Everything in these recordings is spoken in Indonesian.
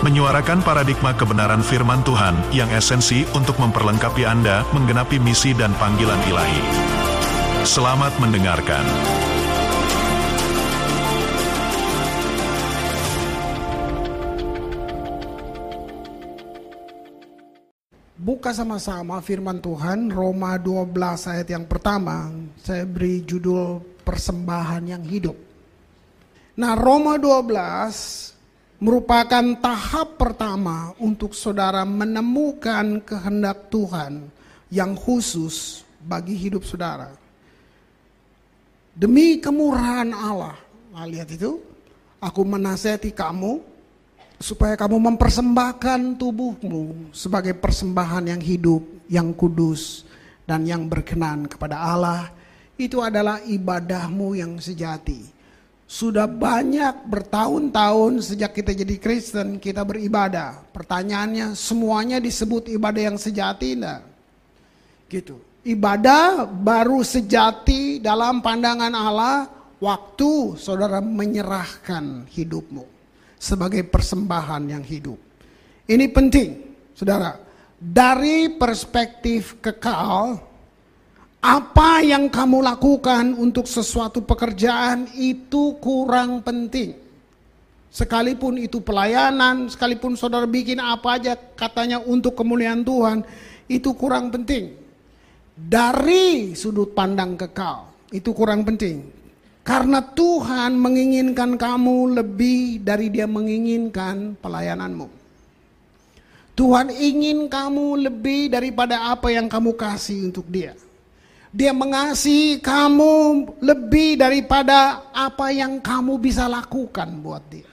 menyuarakan paradigma kebenaran firman Tuhan yang esensi untuk memperlengkapi Anda menggenapi misi dan panggilan ilahi. Selamat mendengarkan. Buka sama-sama firman Tuhan Roma 12 ayat yang pertama. Saya beri judul persembahan yang hidup. Nah, Roma 12 merupakan tahap pertama untuk saudara menemukan kehendak Tuhan yang khusus bagi hidup saudara. Demi kemurahan Allah, nah, lihat itu, aku menasihati kamu supaya kamu mempersembahkan tubuhmu sebagai persembahan yang hidup, yang kudus, dan yang berkenan kepada Allah. Itu adalah ibadahmu yang sejati sudah banyak bertahun-tahun sejak kita jadi Kristen kita beribadah. Pertanyaannya semuanya disebut ibadah yang sejati enggak? Gitu. Ibadah baru sejati dalam pandangan Allah waktu saudara menyerahkan hidupmu sebagai persembahan yang hidup. Ini penting, saudara. Dari perspektif kekal, apa yang kamu lakukan untuk sesuatu pekerjaan itu kurang penting. Sekalipun itu pelayanan, sekalipun saudara bikin apa aja katanya untuk kemuliaan Tuhan, itu kurang penting. Dari sudut pandang kekal, itu kurang penting. Karena Tuhan menginginkan kamu lebih dari dia menginginkan pelayananmu. Tuhan ingin kamu lebih daripada apa yang kamu kasih untuk dia. Dia mengasihi kamu lebih daripada apa yang kamu bisa lakukan buat dia.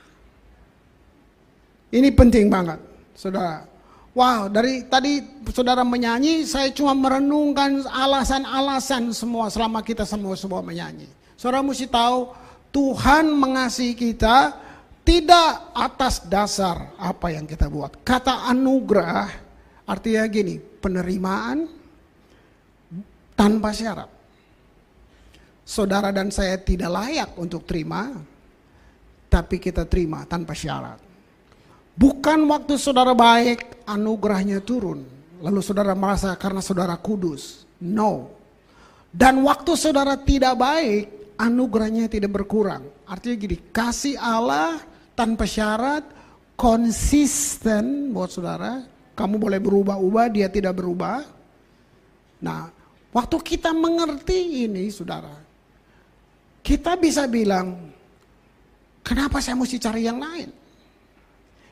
Ini penting banget, saudara. Wow, dari tadi saudara menyanyi, saya cuma merenungkan alasan-alasan semua selama kita semua semua menyanyi. Saudara mesti tahu, Tuhan mengasihi kita tidak atas dasar apa yang kita buat. Kata anugerah artinya gini, penerimaan, tanpa syarat. Saudara dan saya tidak layak untuk terima, tapi kita terima tanpa syarat. Bukan waktu saudara baik, anugerahnya turun. Lalu saudara merasa karena saudara kudus. No. Dan waktu saudara tidak baik, anugerahnya tidak berkurang. Artinya gini, kasih Allah tanpa syarat, konsisten buat saudara. Kamu boleh berubah-ubah, dia tidak berubah. Nah, Waktu kita mengerti ini, saudara, kita bisa bilang, kenapa saya mesti cari yang lain?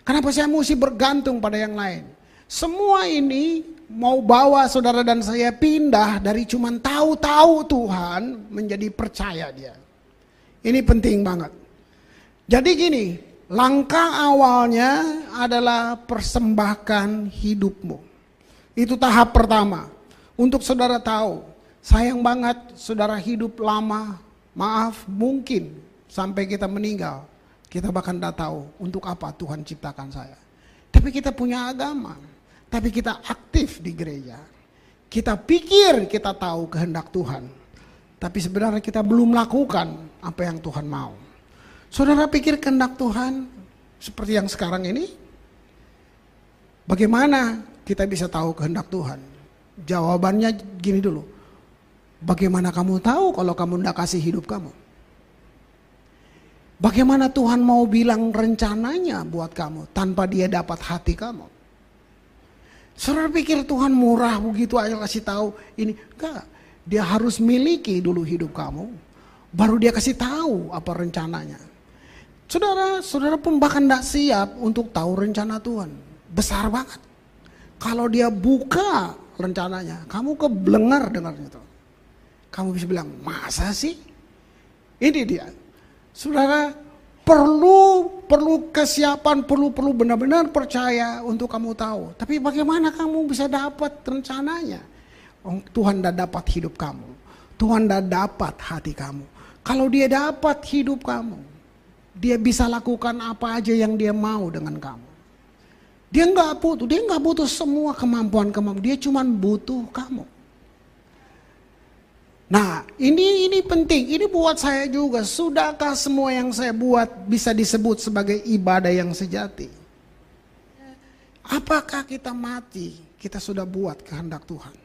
Kenapa saya mesti bergantung pada yang lain? Semua ini mau bawa saudara dan saya pindah dari cuman tahu-tahu Tuhan menjadi percaya dia. Ini penting banget. Jadi gini, langkah awalnya adalah persembahkan hidupmu. Itu tahap pertama. Untuk saudara tahu, sayang banget saudara hidup lama, maaf mungkin sampai kita meninggal, kita bahkan tidak tahu untuk apa Tuhan ciptakan saya. Tapi kita punya agama, tapi kita aktif di gereja. Kita pikir kita tahu kehendak Tuhan, tapi sebenarnya kita belum melakukan apa yang Tuhan mau. Saudara pikir kehendak Tuhan seperti yang sekarang ini? Bagaimana kita bisa tahu kehendak Tuhan? Jawabannya gini dulu. Bagaimana kamu tahu kalau kamu tidak kasih hidup kamu? Bagaimana Tuhan mau bilang rencananya buat kamu tanpa dia dapat hati kamu? Saudara pikir Tuhan murah begitu aja kasih tahu ini enggak. Dia harus miliki dulu hidup kamu. Baru dia kasih tahu apa rencananya. Saudara, saudara pun bahkan tidak siap untuk tahu rencana Tuhan. Besar banget. Kalau dia buka rencananya. Kamu keblengar dengar itu. Kamu bisa bilang, masa sih? Ini dia. Saudara, perlu perlu kesiapan, perlu perlu benar-benar percaya untuk kamu tahu. Tapi bagaimana kamu bisa dapat rencananya? Oh, Tuhan dah dapat hidup kamu. Tuhan dah dapat hati kamu. Kalau dia dapat hidup kamu, dia bisa lakukan apa aja yang dia mau dengan kamu. Dia nggak butuh, dia nggak butuh semua kemampuan kemampuan. Dia cuma butuh kamu. Nah, ini ini penting. Ini buat saya juga. Sudahkah semua yang saya buat bisa disebut sebagai ibadah yang sejati? Apakah kita mati? Kita sudah buat kehendak Tuhan.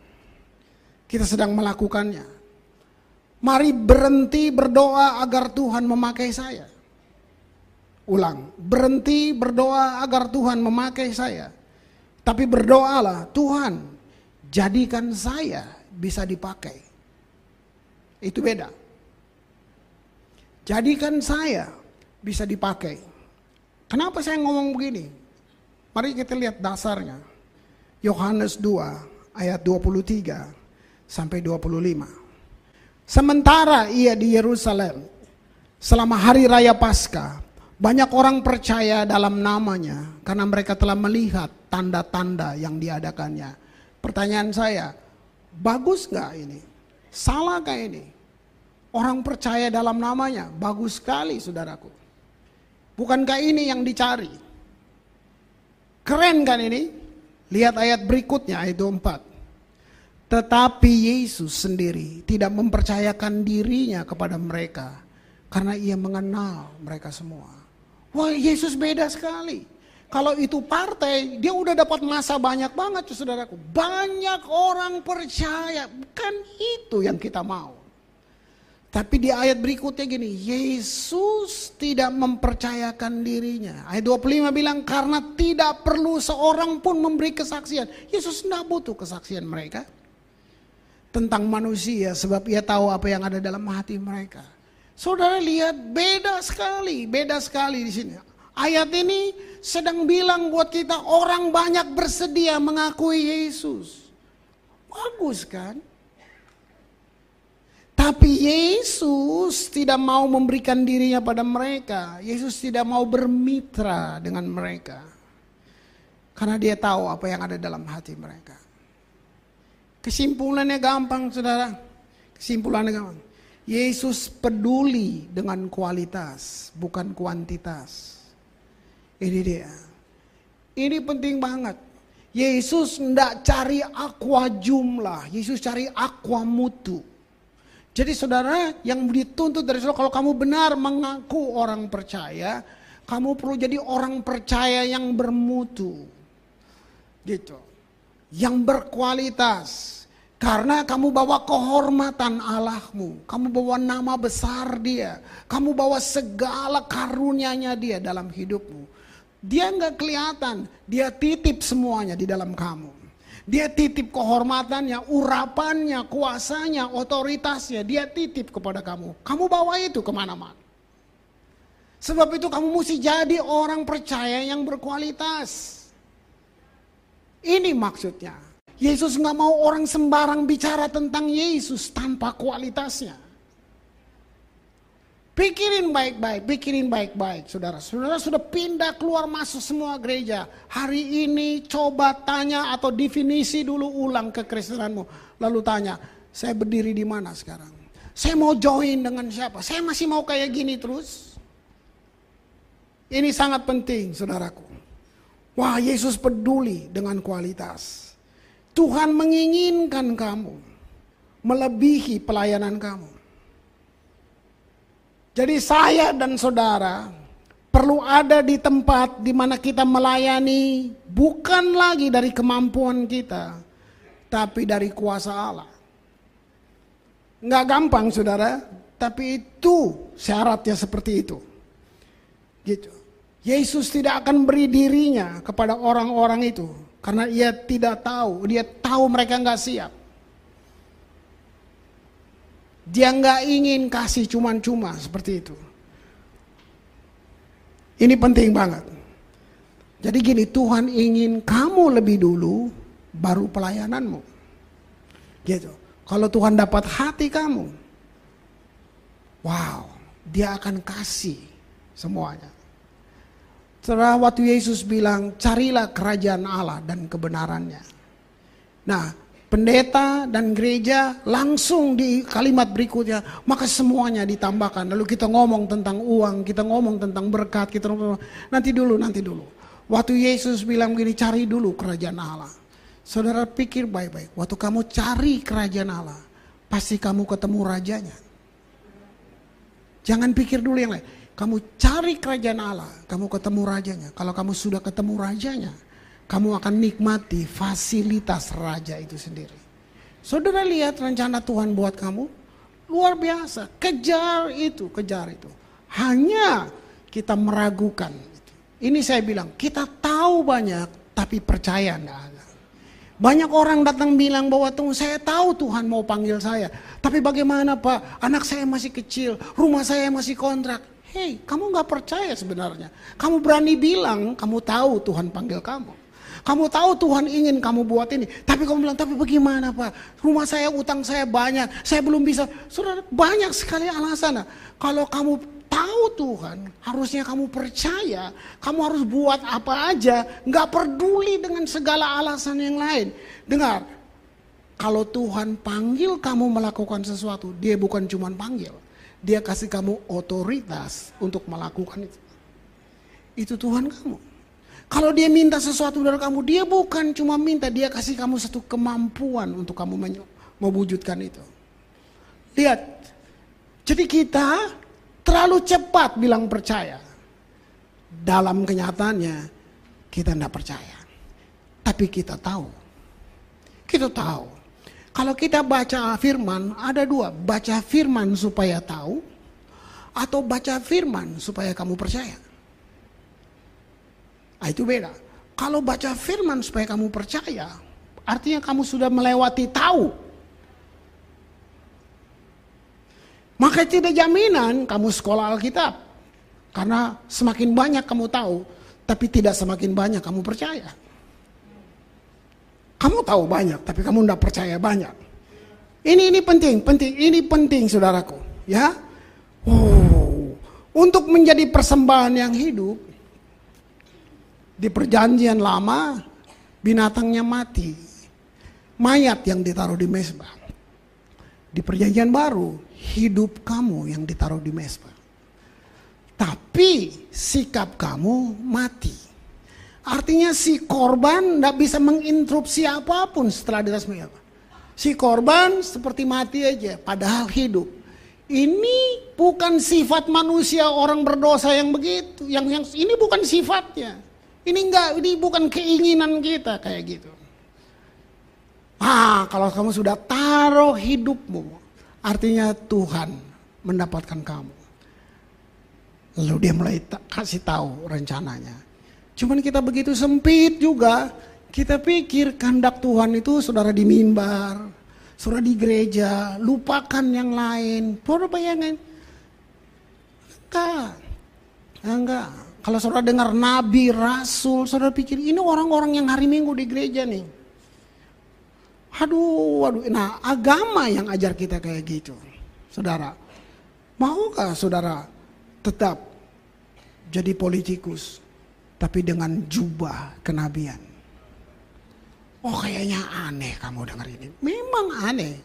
Kita sedang melakukannya. Mari berhenti berdoa agar Tuhan memakai saya. Ulang, berhenti berdoa agar Tuhan memakai saya. Tapi berdoalah, Tuhan, jadikan saya bisa dipakai itu beda. Jadikan saya bisa dipakai. Kenapa saya ngomong begini? Mari kita lihat dasarnya. Yohanes 2 ayat 23 sampai 25. Sementara ia di Yerusalem selama hari raya Paskah, banyak orang percaya dalam namanya karena mereka telah melihat tanda-tanda yang diadakannya. Pertanyaan saya, bagus nggak ini? Salahkah ini? Orang percaya dalam namanya, bagus sekali saudaraku. Bukankah ini yang dicari? Keren kan ini? Lihat ayat berikutnya, ayat 24. Tetapi Yesus sendiri tidak mempercayakan dirinya kepada mereka. Karena ia mengenal mereka semua. Wah Yesus beda sekali. Kalau itu partai, dia udah dapat masa banyak banget saudaraku. Banyak orang percaya, bukan itu yang kita mau. Tapi di ayat berikutnya gini, Yesus tidak mempercayakan dirinya. Ayat 25 bilang karena tidak perlu seorang pun memberi kesaksian. Yesus tidak butuh kesaksian mereka tentang manusia sebab ia tahu apa yang ada dalam hati mereka. Saudara lihat beda sekali, beda sekali di sini. Ayat ini sedang bilang buat kita orang banyak bersedia mengakui Yesus. Bagus kan? Tapi Yesus tidak mau memberikan dirinya pada mereka. Yesus tidak mau bermitra dengan mereka. Karena dia tahu apa yang ada dalam hati mereka. Kesimpulannya gampang saudara. Kesimpulannya gampang. Yesus peduli dengan kualitas, bukan kuantitas. Ini dia. Ini penting banget. Yesus tidak cari aqua jumlah, Yesus cari aqua mutu. Jadi saudara yang dituntut dari saudara kalau kamu benar mengaku orang percaya, kamu perlu jadi orang percaya yang bermutu. Gitu. Yang berkualitas. Karena kamu bawa kehormatan Allahmu, kamu bawa nama besar dia, kamu bawa segala karunia-Nya dia dalam hidupmu. Dia nggak kelihatan, dia titip semuanya di dalam kamu. Dia titip kehormatannya, urapannya, kuasanya, otoritasnya. Dia titip kepada kamu. Kamu bawa itu ke mana-mana. Sebab itu kamu mesti jadi orang percaya yang berkualitas. Ini maksudnya. Yesus nggak mau orang sembarang bicara tentang Yesus tanpa kualitasnya. Pikirin baik-baik, pikirin baik-baik saudara. Saudara sudah pindah keluar masuk semua gereja. Hari ini coba tanya atau definisi dulu ulang kekristenanmu. Lalu tanya, saya berdiri di mana sekarang? Saya mau join dengan siapa? Saya masih mau kayak gini terus? Ini sangat penting saudaraku. Wah Yesus peduli dengan kualitas. Tuhan menginginkan kamu melebihi pelayanan kamu. Jadi saya dan saudara perlu ada di tempat di mana kita melayani bukan lagi dari kemampuan kita, tapi dari kuasa Allah. Nggak gampang saudara, tapi itu syaratnya seperti itu. Gitu. Yesus tidak akan beri dirinya kepada orang-orang itu karena ia tidak tahu, dia tahu mereka nggak siap. Dia nggak ingin kasih cuma-cuma seperti itu. Ini penting banget. Jadi gini, Tuhan ingin kamu lebih dulu, baru pelayananmu. Gitu. Kalau Tuhan dapat hati kamu, wow, dia akan kasih semuanya. Setelah waktu Yesus bilang, carilah kerajaan Allah dan kebenarannya. Nah, pendeta dan gereja langsung di kalimat berikutnya maka semuanya ditambahkan. Lalu kita ngomong tentang uang kita ngomong tentang berkat kita ngomong nanti dulu nanti dulu. Waktu Yesus bilang begini cari dulu kerajaan Allah. Saudara pikir baik-baik. Waktu kamu cari kerajaan Allah pasti kamu ketemu rajanya. Jangan pikir dulu yang lain kamu cari kerajaan Allah kamu ketemu rajanya kalau kamu sudah ketemu rajanya kamu akan nikmati fasilitas raja itu sendiri. Saudara lihat rencana Tuhan buat kamu, luar biasa. Kejar itu, kejar itu. Hanya kita meragukan. Ini saya bilang, kita tahu banyak, tapi percaya enggak ada. Banyak orang datang bilang bahwa Tuhan saya tahu Tuhan mau panggil saya. Tapi bagaimana Pak, anak saya masih kecil, rumah saya masih kontrak. Hei, kamu nggak percaya sebenarnya. Kamu berani bilang kamu tahu Tuhan panggil kamu. Kamu tahu Tuhan ingin kamu buat ini. Tapi kamu bilang, tapi bagaimana Pak? Rumah saya, utang saya banyak. Saya belum bisa. Sudah banyak sekali alasan. Kalau kamu tahu Tuhan, harusnya kamu percaya. Kamu harus buat apa aja. Nggak peduli dengan segala alasan yang lain. Dengar, kalau Tuhan panggil kamu melakukan sesuatu, dia bukan cuma panggil. Dia kasih kamu otoritas untuk melakukan itu. Itu Tuhan kamu. Kalau dia minta sesuatu dari kamu, dia bukan cuma minta, dia kasih kamu satu kemampuan untuk kamu mewujudkan itu. Lihat, jadi kita terlalu cepat bilang percaya. Dalam kenyataannya, kita tidak percaya. Tapi kita tahu. Kita tahu. Kalau kita baca firman, ada dua. Baca firman supaya tahu, atau baca firman supaya kamu percaya. Nah, itu beda. Kalau baca firman supaya kamu percaya, artinya kamu sudah melewati tahu. Maka tidak jaminan kamu sekolah Alkitab. Karena semakin banyak kamu tahu, tapi tidak semakin banyak kamu percaya. Kamu tahu banyak, tapi kamu tidak percaya banyak. Ini ini penting, penting, ini penting saudaraku, ya. Oh, untuk menjadi persembahan yang hidup, di perjanjian lama binatangnya mati. Mayat yang ditaruh di mesbah. Di perjanjian baru hidup kamu yang ditaruh di mesbah. Tapi sikap kamu mati. Artinya si korban tidak bisa menginterupsi apa pun setelah diresmi apa. Si korban seperti mati aja, padahal hidup. Ini bukan sifat manusia orang berdosa yang begitu. Yang yang ini bukan sifatnya. Ini enggak, ini bukan keinginan kita kayak gitu. Ah, kalau kamu sudah taruh hidupmu, artinya Tuhan mendapatkan kamu. Lalu dia mulai kasih tahu rencananya. Cuman kita begitu sempit juga, kita pikir kehendak Tuhan itu saudara di mimbar, saudara di gereja, lupakan yang lain. Saudara bayangin, enggak, enggak. Kalau saudara dengar nabi, rasul, saudara pikir ini orang-orang yang hari minggu di gereja nih. Aduh, aduh. Nah, agama yang ajar kita kayak gitu. Saudara, maukah saudara tetap jadi politikus tapi dengan jubah kenabian? Oh kayaknya aneh kamu dengar ini. Memang aneh.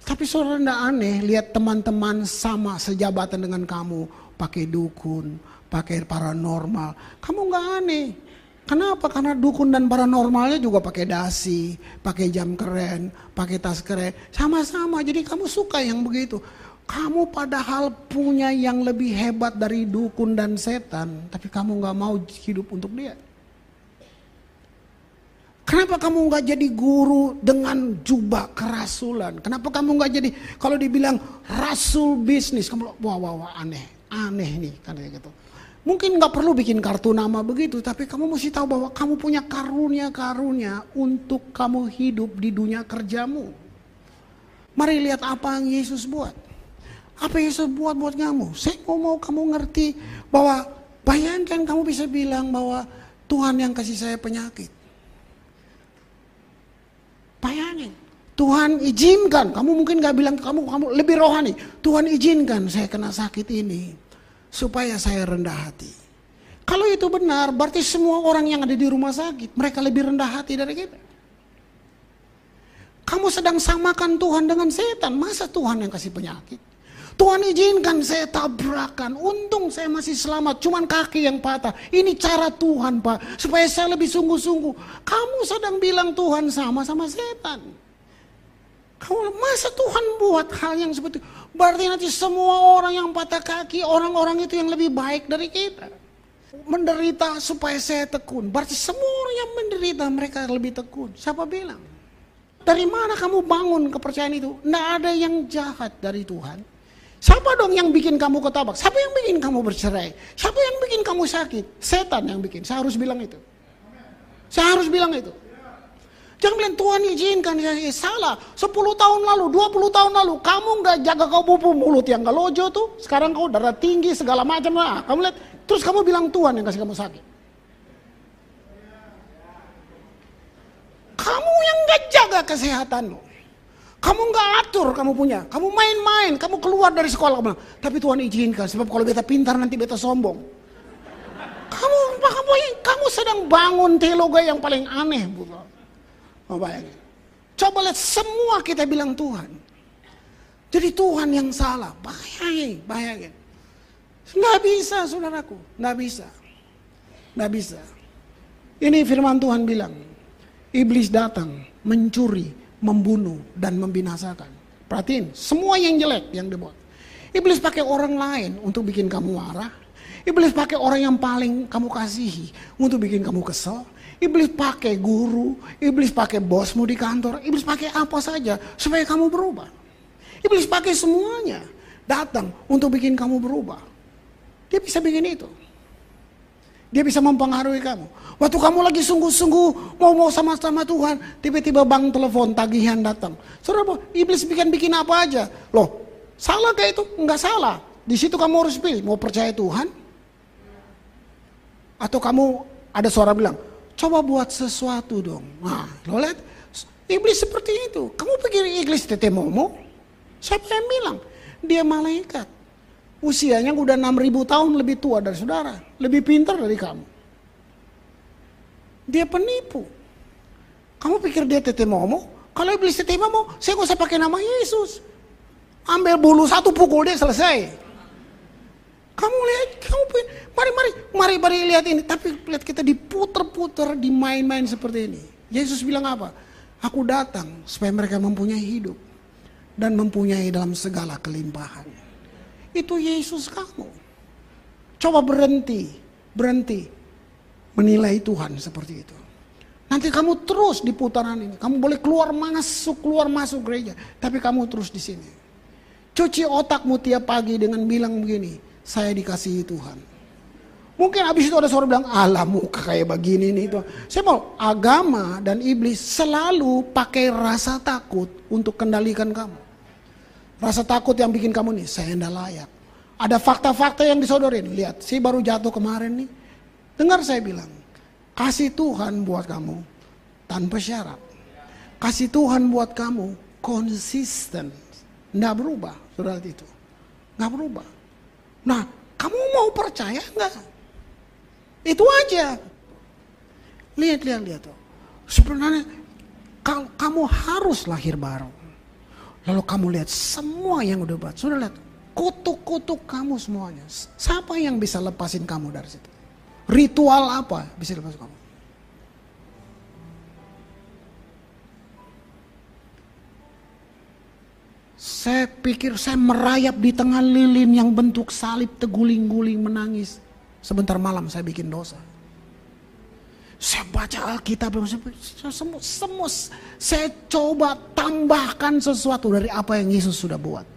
Tapi saudara tidak aneh lihat teman-teman sama sejabatan dengan kamu pakai dukun, pakai paranormal. Kamu nggak aneh. Kenapa? Karena dukun dan paranormalnya juga pakai dasi, pakai jam keren, pakai tas keren. Sama-sama. Jadi kamu suka yang begitu. Kamu padahal punya yang lebih hebat dari dukun dan setan, tapi kamu nggak mau hidup untuk dia. Kenapa kamu nggak jadi guru dengan jubah kerasulan? Kenapa kamu nggak jadi kalau dibilang rasul bisnis? Kamu wah wah wah aneh, aneh nih kan gitu. Mungkin nggak perlu bikin kartu nama begitu, tapi kamu mesti tahu bahwa kamu punya karunia-karunia untuk kamu hidup di dunia kerjamu. Mari lihat apa yang Yesus buat. Apa yang Yesus buat buat kamu? Saya mau kamu ngerti bahwa bayangkan kamu bisa bilang bahwa Tuhan yang kasih saya penyakit. Bayangin, Tuhan izinkan, kamu mungkin gak bilang kamu kamu lebih rohani. Tuhan izinkan saya kena sakit ini supaya saya rendah hati. Kalau itu benar, berarti semua orang yang ada di rumah sakit, mereka lebih rendah hati dari kita. Kamu sedang samakan Tuhan dengan setan. Masa Tuhan yang kasih penyakit? Tuhan izinkan saya tabrakan. Untung saya masih selamat. Cuman kaki yang patah. Ini cara Tuhan Pak. Supaya saya lebih sungguh-sungguh. Kamu sedang bilang Tuhan sama sama setan. Kamu masa Tuhan buat hal yang seperti itu? Berarti nanti semua orang yang patah kaki. Orang-orang itu yang lebih baik dari kita. Menderita supaya saya tekun. Berarti semua orang yang menderita mereka lebih tekun. Siapa bilang? Dari mana kamu bangun kepercayaan itu? Tidak ada yang jahat dari Tuhan. Siapa dong yang bikin kamu ketabak? Siapa yang bikin kamu bercerai? Siapa yang bikin kamu sakit? Setan yang bikin. Saya harus bilang itu. Saya harus bilang itu. Jangan bilang Tuhan izinkan saya ya, salah. 10 tahun lalu, 20 tahun lalu, kamu nggak jaga kau bubu mulut yang gak lojo tuh. Sekarang kau darah tinggi segala macam. Nah, kamu lihat, terus kamu bilang Tuhan yang kasih kamu sakit. Kamu yang gak jaga kesehatanmu. Kamu nggak atur kamu punya. Kamu main-main, kamu keluar dari sekolah. Kamu, Tapi Tuhan izinkan, sebab kalau beta pintar nanti beta sombong. Kamu, kamu, kamu sedang bangun teologi yang paling aneh. Oh, bayangin. Coba lihat semua kita bilang Tuhan. Jadi Tuhan yang salah. Bayangin, bayangin. Nggak bisa saudaraku, nggak bisa. Nggak bisa. Ini firman Tuhan bilang. Iblis datang mencuri, membunuh, dan membinasakan. Perhatiin, semua yang jelek yang dibuat. Iblis pakai orang lain untuk bikin kamu marah. Iblis pakai orang yang paling kamu kasihi untuk bikin kamu kesel. Iblis pakai guru, iblis pakai bosmu di kantor, iblis pakai apa saja supaya kamu berubah. Iblis pakai semuanya datang untuk bikin kamu berubah. Dia bisa bikin itu. Dia bisa mempengaruhi kamu. Waktu kamu lagi sungguh-sungguh mau mau sama-sama Tuhan, tiba-tiba bang telepon tagihan datang. Saudara, iblis bikin bikin apa aja. Loh, salah kayak itu? Enggak salah. Di situ kamu harus pilih, mau percaya Tuhan? Atau kamu ada suara bilang, coba buat sesuatu dong. Nah, lo lihat, iblis seperti itu. Kamu pikir iblis tete momo? Siapa yang bilang? Dia malaikat. Usianya udah 6000 tahun lebih tua dari saudara. Lebih pintar dari kamu. Dia penipu. Kamu pikir dia tete momo? Kalau iblis tete momo, saya gak usah pakai nama Yesus. Ambil bulu satu pukul dia selesai. Kamu lihat, kamu mari mari mari mari lihat ini. Tapi lihat kita diputer-puter, dimain-main seperti ini. Yesus bilang apa? Aku datang supaya mereka mempunyai hidup dan mempunyai dalam segala kelimpahan. Itu Yesus kamu. Coba berhenti, berhenti menilai Tuhan seperti itu. Nanti kamu terus di putaran ini. Kamu boleh keluar masuk, keluar masuk gereja. Tapi kamu terus di sini. Cuci otakmu tiap pagi dengan bilang begini. Saya dikasihi Tuhan. Mungkin habis itu ada suara bilang, muka kayak begini nih. Itu. Saya mau, agama dan iblis selalu pakai rasa takut untuk kendalikan kamu. Rasa takut yang bikin kamu nih, saya tidak layak. Ada fakta-fakta yang disodorin. Lihat, si baru jatuh kemarin nih. Dengar saya bilang, kasih Tuhan buat kamu tanpa syarat. Kasih Tuhan buat kamu konsisten. Tidak berubah, saudara itu. Nggak berubah. Nah, kamu mau percaya nggak? Itu aja. Lihat, lihat, lihat. Sebenarnya kamu harus lahir baru. Lalu kamu lihat semua yang udah buat. Sudah lihat, kutuk-kutuk kamu semuanya. Siapa yang bisa lepasin kamu dari situ? Ritual apa bisa lepas kamu? Saya pikir saya merayap di tengah lilin yang bentuk salib teguling-guling menangis. Sebentar malam saya bikin dosa. Saya baca Alkitab, semua, semua saya coba tambahkan sesuatu dari apa yang Yesus sudah buat.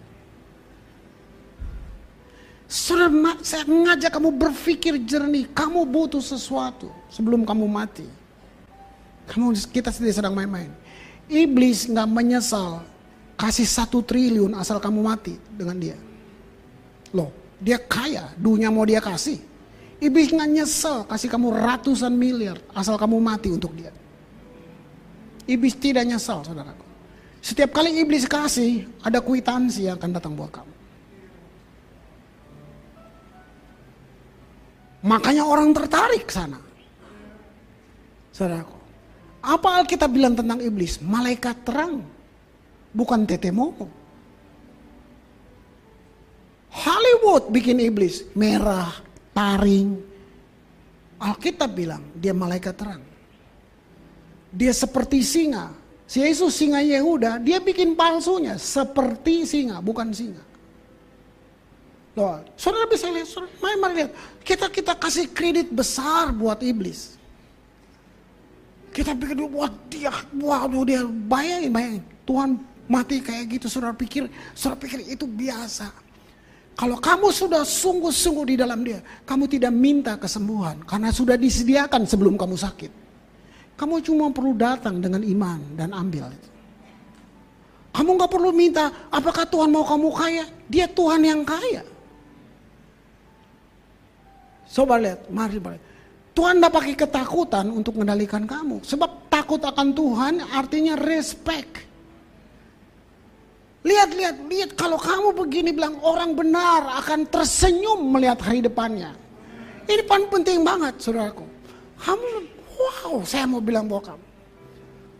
Sudah saya ngajak kamu berpikir jernih, kamu butuh sesuatu sebelum kamu mati. Kamu kita sendiri sedang main-main. Iblis nggak menyesal kasih satu triliun asal kamu mati dengan dia. Loh, dia kaya, dunia mau dia kasih. Iblis nggak nyesel kasih kamu ratusan miliar asal kamu mati untuk dia. Iblis tidak nyesel saudaraku. Setiap kali iblis kasih ada kuitansi yang akan datang buat kamu. Makanya orang tertarik ke sana. Saudaraku. Apa Alkitab bilang tentang iblis? Malaikat terang. bukan tete momo. Hollywood bikin iblis merah, taring. Alkitab bilang dia malaikat terang. Dia seperti singa. Si Yesus singa Yehuda, dia bikin palsunya seperti singa, bukan singa. Loh, saudara bisa lihat, saudara, mari, mari lihat. Kita kita kasih kredit besar buat iblis. Kita pikir, wah dia, waduh dia, bayangin, bayangin. Tuhan mati kayak gitu, saudara pikir, saudara pikir itu biasa. Kalau kamu sudah sungguh-sungguh di dalam dia, kamu tidak minta kesembuhan karena sudah disediakan sebelum kamu sakit. Kamu cuma perlu datang dengan iman dan ambil itu. Kamu nggak perlu minta, apakah Tuhan mau kamu kaya? Dia Tuhan yang kaya. Coba lihat, mari lihat. Tuhan tidak pakai ketakutan untuk mengendalikan kamu. Sebab takut akan Tuhan artinya respect. Lihat, lihat, lihat. Kalau kamu begini bilang orang benar akan tersenyum melihat hari depannya. Ini paling penting banget, saudaraku. Kamu, wow, saya mau bilang bahwa kamu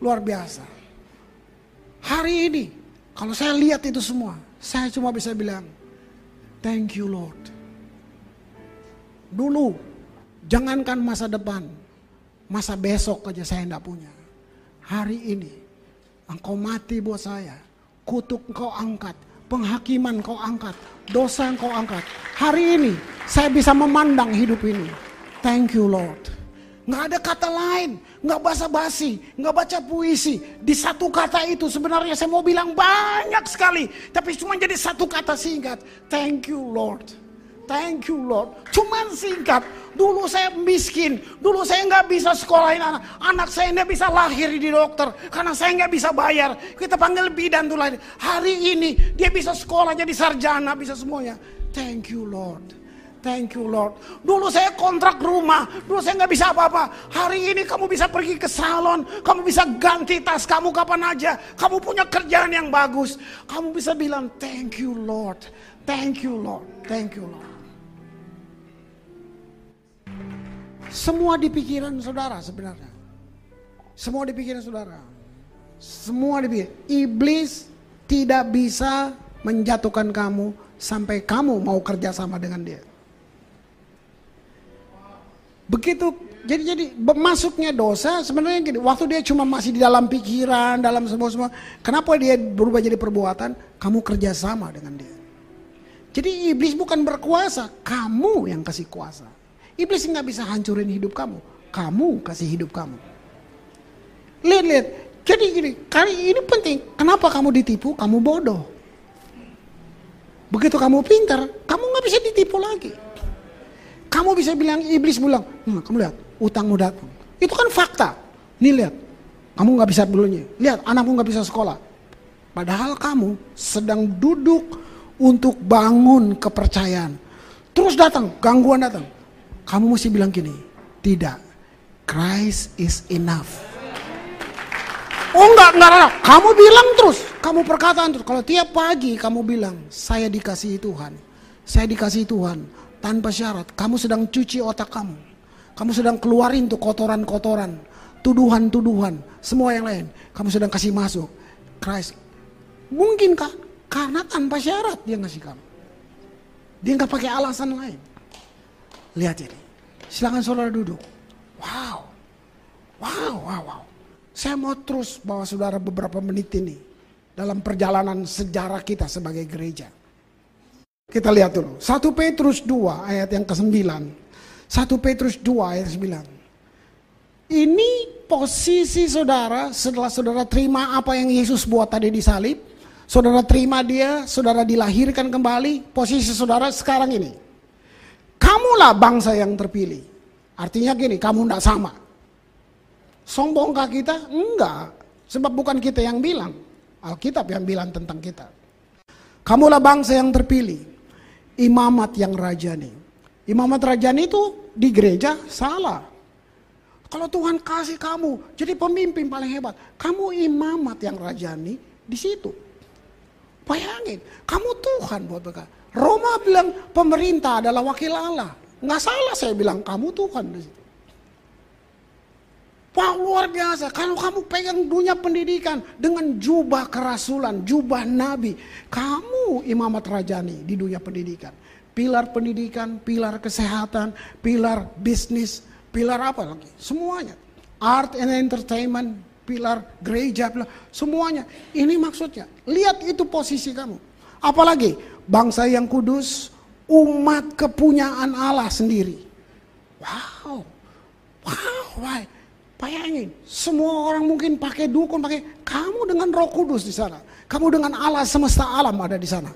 luar biasa. Hari ini, kalau saya lihat itu semua, saya cuma bisa bilang, thank you Lord. Dulu, jangankan masa depan, masa besok aja saya tidak punya. Hari ini, engkau mati buat saya kutuk kau angkat, penghakiman kau angkat, dosa kau angkat. Hari ini saya bisa memandang hidup ini. Thank you Lord. Nggak ada kata lain, nggak basa-basi, nggak baca puisi. Di satu kata itu sebenarnya saya mau bilang banyak sekali, tapi cuma jadi satu kata singkat. Thank you Lord. Thank you Lord. Cuman singkat. Dulu saya miskin. Dulu saya nggak bisa sekolahin anak. Anak saya nggak bisa lahir di dokter. Karena saya nggak bisa bayar. Kita panggil bidan tuh lahir. Hari ini dia bisa sekolah jadi sarjana. Bisa semuanya. Thank you Lord. Thank you Lord. Dulu saya kontrak rumah. Dulu saya nggak bisa apa-apa. Hari ini kamu bisa pergi ke salon. Kamu bisa ganti tas kamu kapan aja. Kamu punya kerjaan yang bagus. Kamu bisa bilang thank you Lord. Thank you Lord. Thank you Lord. Semua di pikiran saudara sebenarnya. Semua di pikiran saudara. Semua di pikiran. Iblis tidak bisa menjatuhkan kamu sampai kamu mau kerja sama dengan dia. Begitu jadi jadi masuknya dosa sebenarnya gini, waktu dia cuma masih di dalam pikiran, dalam semua semua, kenapa dia berubah jadi perbuatan? Kamu kerja sama dengan dia. Jadi iblis bukan berkuasa, kamu yang kasih kuasa. Iblis nggak bisa hancurin hidup kamu. Kamu kasih hidup kamu. Lihat, lihat. Jadi gini, kali ini penting. Kenapa kamu ditipu? Kamu bodoh. Begitu kamu pintar, kamu nggak bisa ditipu lagi. Kamu bisa bilang, iblis bilang, hmm, kamu lihat, utangmu datang. Itu kan fakta. Nih lihat, kamu nggak bisa dulunya. Lihat, anakmu nggak bisa sekolah. Padahal kamu sedang duduk untuk bangun kepercayaan. Terus datang, gangguan datang. Kamu mesti bilang gini, tidak. Christ is enough. Oh enggak, enggak, enggak. Kamu bilang terus, kamu perkataan terus. Kalau tiap pagi kamu bilang, saya dikasihi Tuhan. Saya dikasihi Tuhan. Tanpa syarat, kamu sedang cuci otak kamu. Kamu sedang keluarin tuh kotoran-kotoran. Tuduhan-tuduhan. Semua yang lain. Kamu sedang kasih masuk. Christ. Mungkinkah? Karena tanpa syarat dia ngasih kamu. Dia nggak pakai alasan lain. Lihat ini. Silakan saudara duduk. Wow. Wow, wow, wow. Saya mau terus bawa saudara beberapa menit ini. Dalam perjalanan sejarah kita sebagai gereja. Kita lihat dulu. 1 Petrus 2 ayat yang ke-9. 1 Petrus 2 ayat 9. Ini posisi saudara setelah saudara terima apa yang Yesus buat tadi di salib. Saudara terima dia, saudara dilahirkan kembali. Posisi saudara sekarang ini. Kamulah bangsa yang terpilih. Artinya gini, kamu tidak sama. Sombongkah kita? Enggak. Sebab bukan kita yang bilang. Alkitab yang bilang tentang kita. Kamulah bangsa yang terpilih. Imamat yang rajani. Imamat rajani itu di gereja salah. Kalau Tuhan kasih kamu jadi pemimpin paling hebat. Kamu imamat yang rajani di situ. Bayangin, kamu Tuhan buat mereka. Roma bilang pemerintah adalah wakil Allah. Nggak salah saya bilang kamu Tuhan situ. Wah luar biasa, kalau kamu pegang dunia pendidikan dengan jubah kerasulan, jubah nabi. Kamu imamat rajani di dunia pendidikan. Pilar pendidikan, pilar kesehatan, pilar bisnis, pilar apa lagi? Semuanya. Art and entertainment, pilar gereja, pilar, semuanya. Ini maksudnya. Lihat itu posisi kamu. Apalagi bangsa yang kudus, umat kepunyaan Allah sendiri. Wow. Wow, wow. Bayangin, semua orang mungkin pakai dukun, pakai kamu dengan Roh Kudus di sana. Kamu dengan Allah semesta alam ada di sana.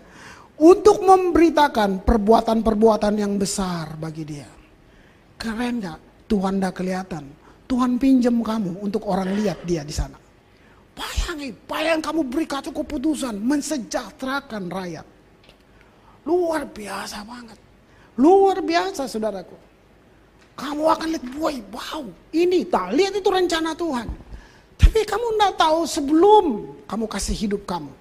Untuk memberitakan perbuatan-perbuatan yang besar bagi dia. Keren gak? Tuhan dah kelihatan. Tuhan pinjam kamu untuk orang lihat dia di sana. Bayangin, bayangin kamu beri satu keputusan mensejahterakan rakyat. Luar biasa banget. Luar biasa saudaraku. Kamu akan lihat, boy, wow, ini tak lihat itu rencana Tuhan. Tapi kamu tidak tahu sebelum kamu kasih hidup kamu.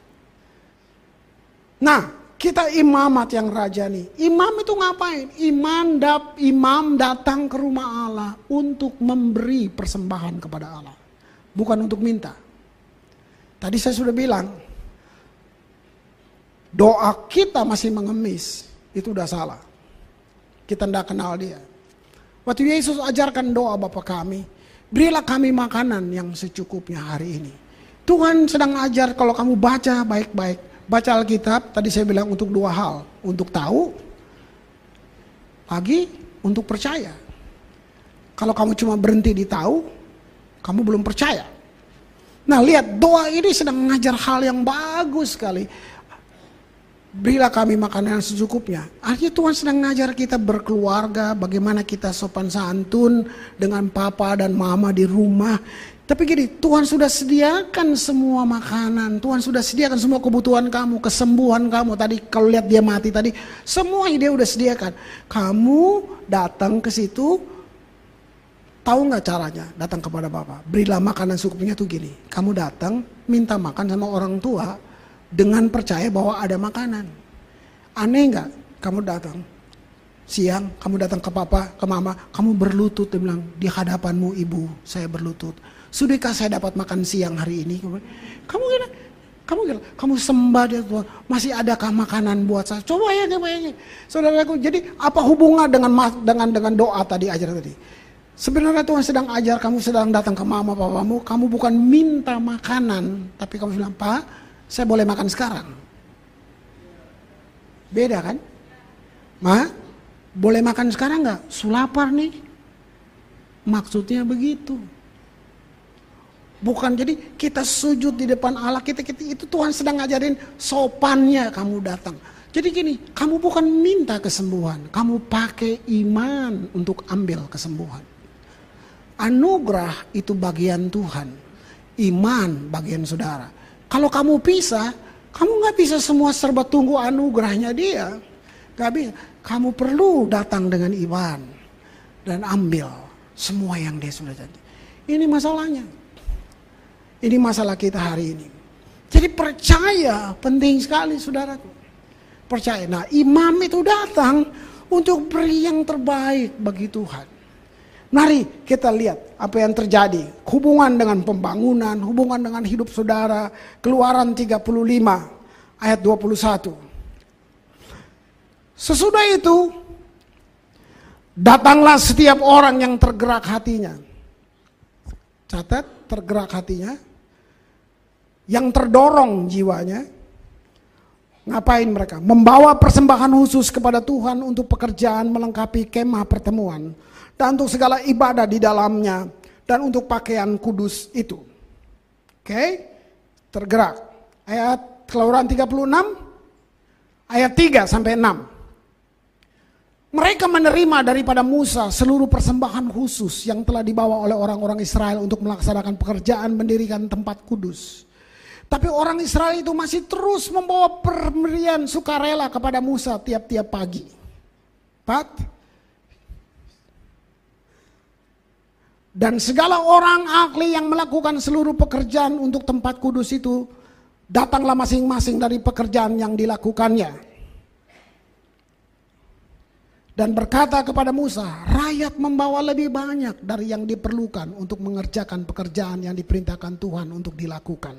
Nah, kita imamat yang raja nih. Imam itu ngapain? Imam dap, imam datang ke rumah Allah untuk memberi persembahan kepada Allah. Bukan untuk minta. Tadi saya sudah bilang, doa kita masih mengemis, itu udah salah. Kita tidak kenal dia. Waktu Yesus ajarkan doa Bapa kami, berilah kami makanan yang secukupnya hari ini. Tuhan sedang ajar kalau kamu baca baik-baik. Baca Alkitab, tadi saya bilang untuk dua hal. Untuk tahu, lagi untuk percaya. Kalau kamu cuma berhenti di tahu, kamu belum percaya. Nah lihat doa ini sedang mengajar hal yang bagus sekali. Berilah kami makanan yang secukupnya. Artinya Tuhan sedang mengajar kita berkeluarga, bagaimana kita sopan santun dengan papa dan mama di rumah. Tapi gini, Tuhan sudah sediakan semua makanan, Tuhan sudah sediakan semua kebutuhan kamu, kesembuhan kamu. Tadi kalau lihat dia mati tadi, semua dia udah sediakan. Kamu datang ke situ, tahu nggak caranya? Datang kepada Bapak, berilah makanan secukupnya tuh gini. Kamu datang, minta makan sama orang tua, dengan percaya bahwa ada makanan. Aneh nggak kamu datang siang, kamu datang ke papa, ke mama, kamu berlutut, dia bilang di hadapanmu ibu, saya berlutut. Sudahkah saya dapat makan siang hari ini? Kamu kira, kamu kira, kamu sembah dia Tuhan, masih adakah makanan buat saya? Coba ya, coba ya. Saudaraku, jadi apa hubungan dengan dengan dengan doa tadi ajar tadi? Sebenarnya Tuhan sedang ajar kamu sedang datang ke mama papamu, kamu bukan minta makanan, tapi kamu bilang, Pak, saya boleh makan sekarang. Beda kan? Ma, boleh makan sekarang nggak? Sulapar nih. Maksudnya begitu. Bukan jadi kita sujud di depan Allah kita, kita itu Tuhan sedang ngajarin sopannya kamu datang. Jadi gini, kamu bukan minta kesembuhan, kamu pakai iman untuk ambil kesembuhan. Anugerah itu bagian Tuhan, iman bagian saudara. Kalau kamu pisah, kamu nggak bisa semua serba tunggu anugerahnya dia. Gak bisa. Kamu perlu datang dengan iman dan ambil semua yang dia sudah janji. Ini masalahnya. Ini masalah kita hari ini. Jadi percaya penting sekali saudaraku. Percaya. Nah imam itu datang untuk beri yang terbaik bagi Tuhan. Mari kita lihat apa yang terjadi. Hubungan dengan pembangunan, hubungan dengan hidup saudara. Keluaran 35 ayat 21. Sesudah itu, datanglah setiap orang yang tergerak hatinya. Catat, tergerak hatinya. Yang terdorong jiwanya. Ngapain mereka? Membawa persembahan khusus kepada Tuhan untuk pekerjaan melengkapi kemah pertemuan dan untuk segala ibadah di dalamnya dan untuk pakaian kudus itu. Oke, okay? tergerak. Ayat Keluaran 36 ayat 3 sampai 6. Mereka menerima daripada Musa seluruh persembahan khusus yang telah dibawa oleh orang-orang Israel untuk melaksanakan pekerjaan mendirikan tempat kudus. Tapi orang Israel itu masih terus membawa pemberian sukarela kepada Musa tiap-tiap pagi. Empat, Dan segala orang ahli yang melakukan seluruh pekerjaan untuk tempat kudus itu datanglah masing-masing dari pekerjaan yang dilakukannya. dan berkata kepada Musa, rakyat membawa lebih banyak dari yang diperlukan untuk mengerjakan pekerjaan yang diperintahkan Tuhan untuk dilakukan.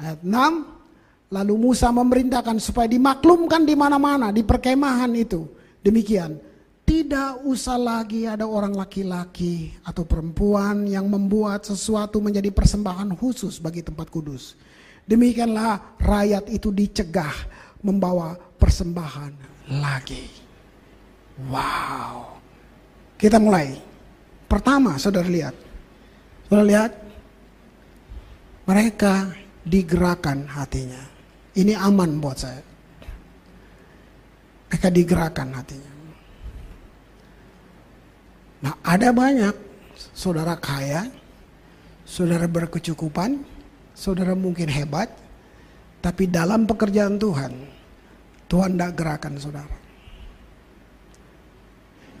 Ayat 6, lalu Musa memerintahkan supaya dimaklumkan di mana-mana di perkemahan itu. Demikian, tidak usah lagi ada orang laki-laki atau perempuan yang membuat sesuatu menjadi persembahan khusus bagi tempat kudus. Demikianlah rakyat itu dicegah membawa persembahan lagi. Wow. Kita mulai. Pertama, saudara lihat. Saudara lihat. Mereka digerakkan hatinya. Ini aman buat saya. Mereka digerakkan hatinya. Nah, ada banyak saudara kaya, saudara berkecukupan, saudara mungkin hebat, tapi dalam pekerjaan Tuhan, Tuhan tidak gerakan saudara.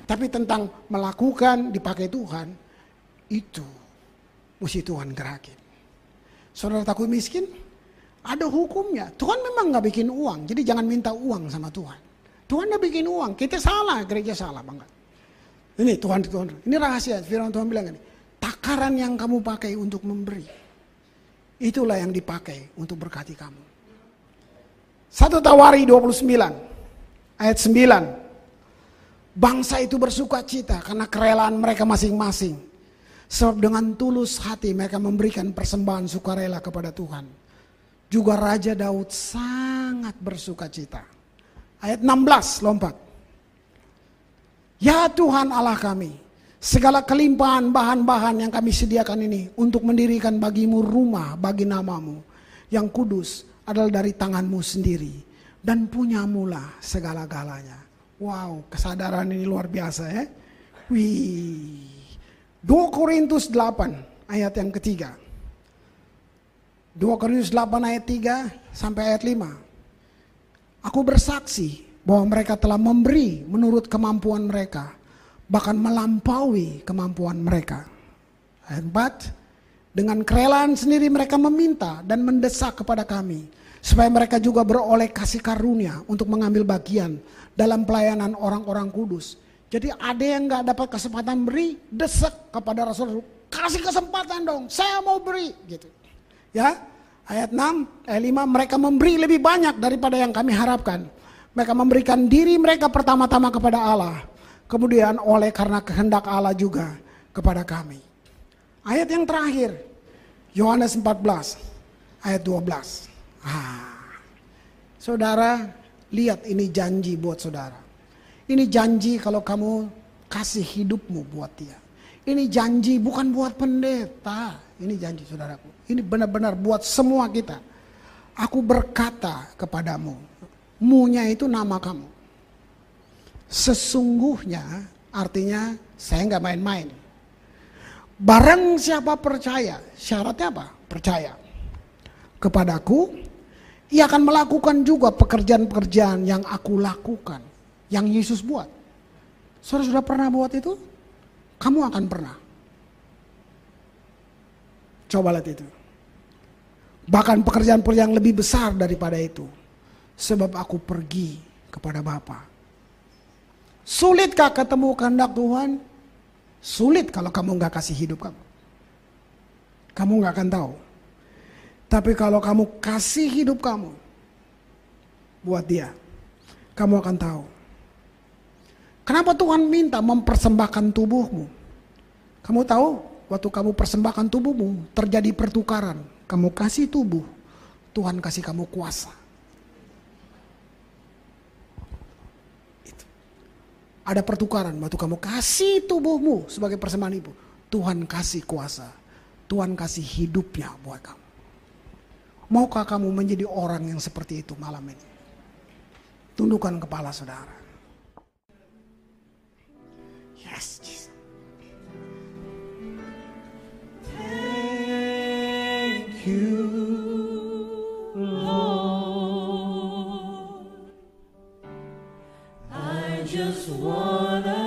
Tapi tentang melakukan dipakai Tuhan, itu mesti Tuhan gerakin. Saudara takut miskin? Ada hukumnya. Tuhan memang nggak bikin uang, jadi jangan minta uang sama Tuhan. Tuhan nggak bikin uang, kita salah, gereja salah banget. Ini Tuhan, Tuhan, ini rahasia. Firman Tuhan bilang ini, takaran yang kamu pakai untuk memberi, itulah yang dipakai untuk berkati kamu. Satu Tawari 29 ayat 9. Bangsa itu bersuka cita karena kerelaan mereka masing-masing. Sebab dengan tulus hati mereka memberikan persembahan sukarela kepada Tuhan. Juga Raja Daud sangat bersuka cita. Ayat 16 lompat. Ya Tuhan Allah kami, segala kelimpahan bahan-bahan yang kami sediakan ini untuk mendirikan bagimu rumah bagi namamu yang kudus adalah dari tanganmu sendiri dan punyamulah segala-galanya. Wow, kesadaran ini luar biasa ya. Wih. 2 Korintus 8 ayat yang ketiga. 2 Korintus 8 ayat 3 sampai ayat 5. Aku bersaksi bahwa mereka telah memberi menurut kemampuan mereka, bahkan melampaui kemampuan mereka. Ayat 4, dengan kerelaan sendiri mereka meminta dan mendesak kepada kami, supaya mereka juga beroleh kasih karunia untuk mengambil bagian dalam pelayanan orang-orang kudus. Jadi ada yang nggak dapat kesempatan beri, desak kepada Rasul, kasih kesempatan dong, saya mau beri, gitu. Ya, ayat 6, ayat 5, mereka memberi lebih banyak daripada yang kami harapkan. Mereka memberikan diri mereka pertama-tama kepada Allah, kemudian oleh karena kehendak Allah juga kepada kami. Ayat yang terakhir, Yohanes 14, ayat 12. Ah, saudara, Lihat ini janji buat saudara. Ini janji kalau kamu kasih hidupmu buat dia. Ini janji bukan buat pendeta. Ini janji saudaraku. Ini benar-benar buat semua kita. Aku berkata kepadamu. Munya itu nama kamu. Sesungguhnya artinya saya nggak main-main. Barang siapa percaya, syaratnya apa? Percaya. Kepadaku, ia akan melakukan juga pekerjaan-pekerjaan yang aku lakukan. Yang Yesus buat. Saudara sudah pernah buat itu? Kamu akan pernah. Coba lihat itu. Bahkan pekerjaan-pekerjaan yang lebih besar daripada itu. Sebab aku pergi kepada Bapa. Sulitkah ketemu kehendak Tuhan? Sulit kalau kamu nggak kasih hidup kamu. Kamu nggak akan tahu. Tapi kalau kamu kasih hidup kamu buat dia, kamu akan tahu. Kenapa Tuhan minta mempersembahkan tubuhmu? Kamu tahu waktu kamu persembahkan tubuhmu terjadi pertukaran. Kamu kasih tubuh, Tuhan kasih kamu kuasa. Itu. Ada pertukaran waktu kamu kasih tubuhmu sebagai persembahan ibu. Tuhan kasih kuasa. Tuhan kasih hidupnya buat kamu. Maukah kamu menjadi orang yang seperti itu malam ini? Tundukkan kepala saudara. Yes, Jesus. Thank you, Lord. I just wanna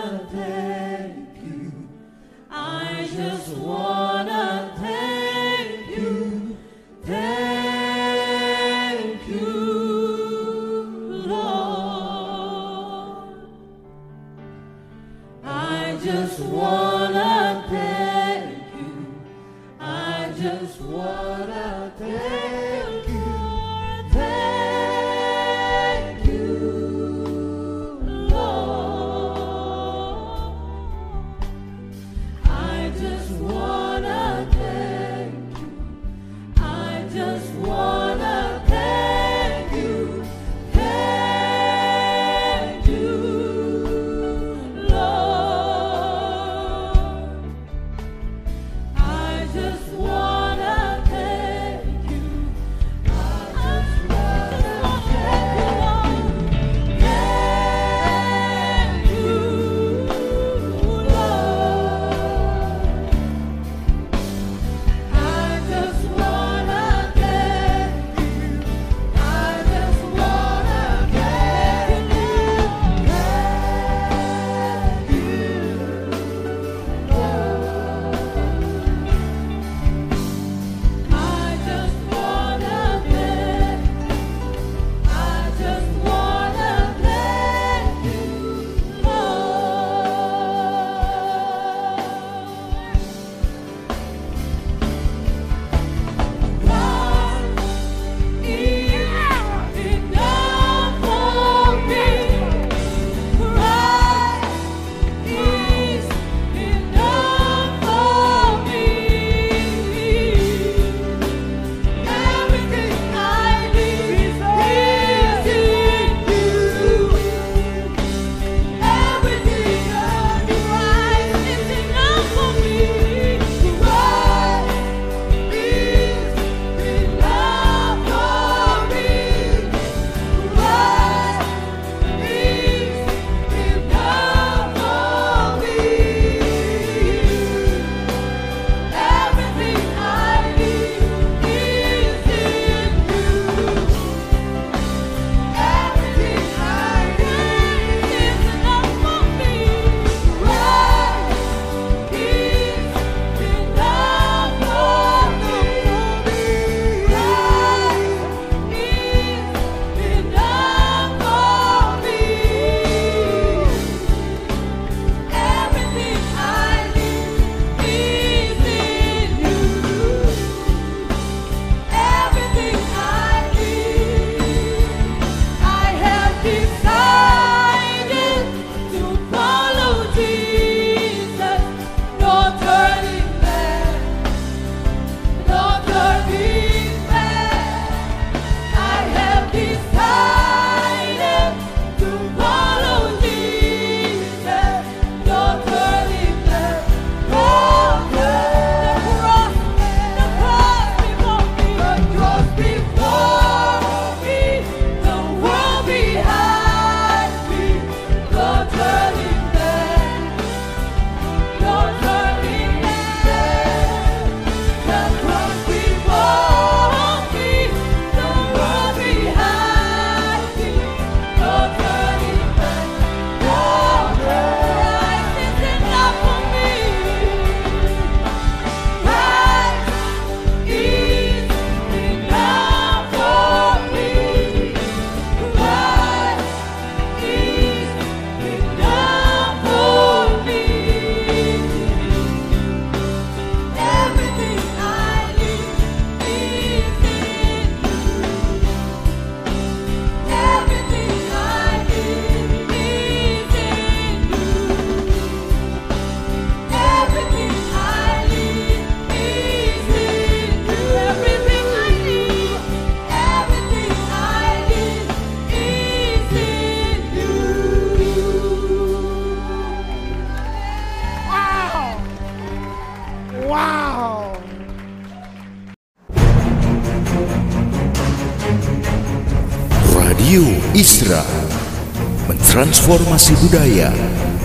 mentransformasi budaya,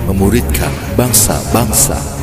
memuridkan bangsa-bangsa.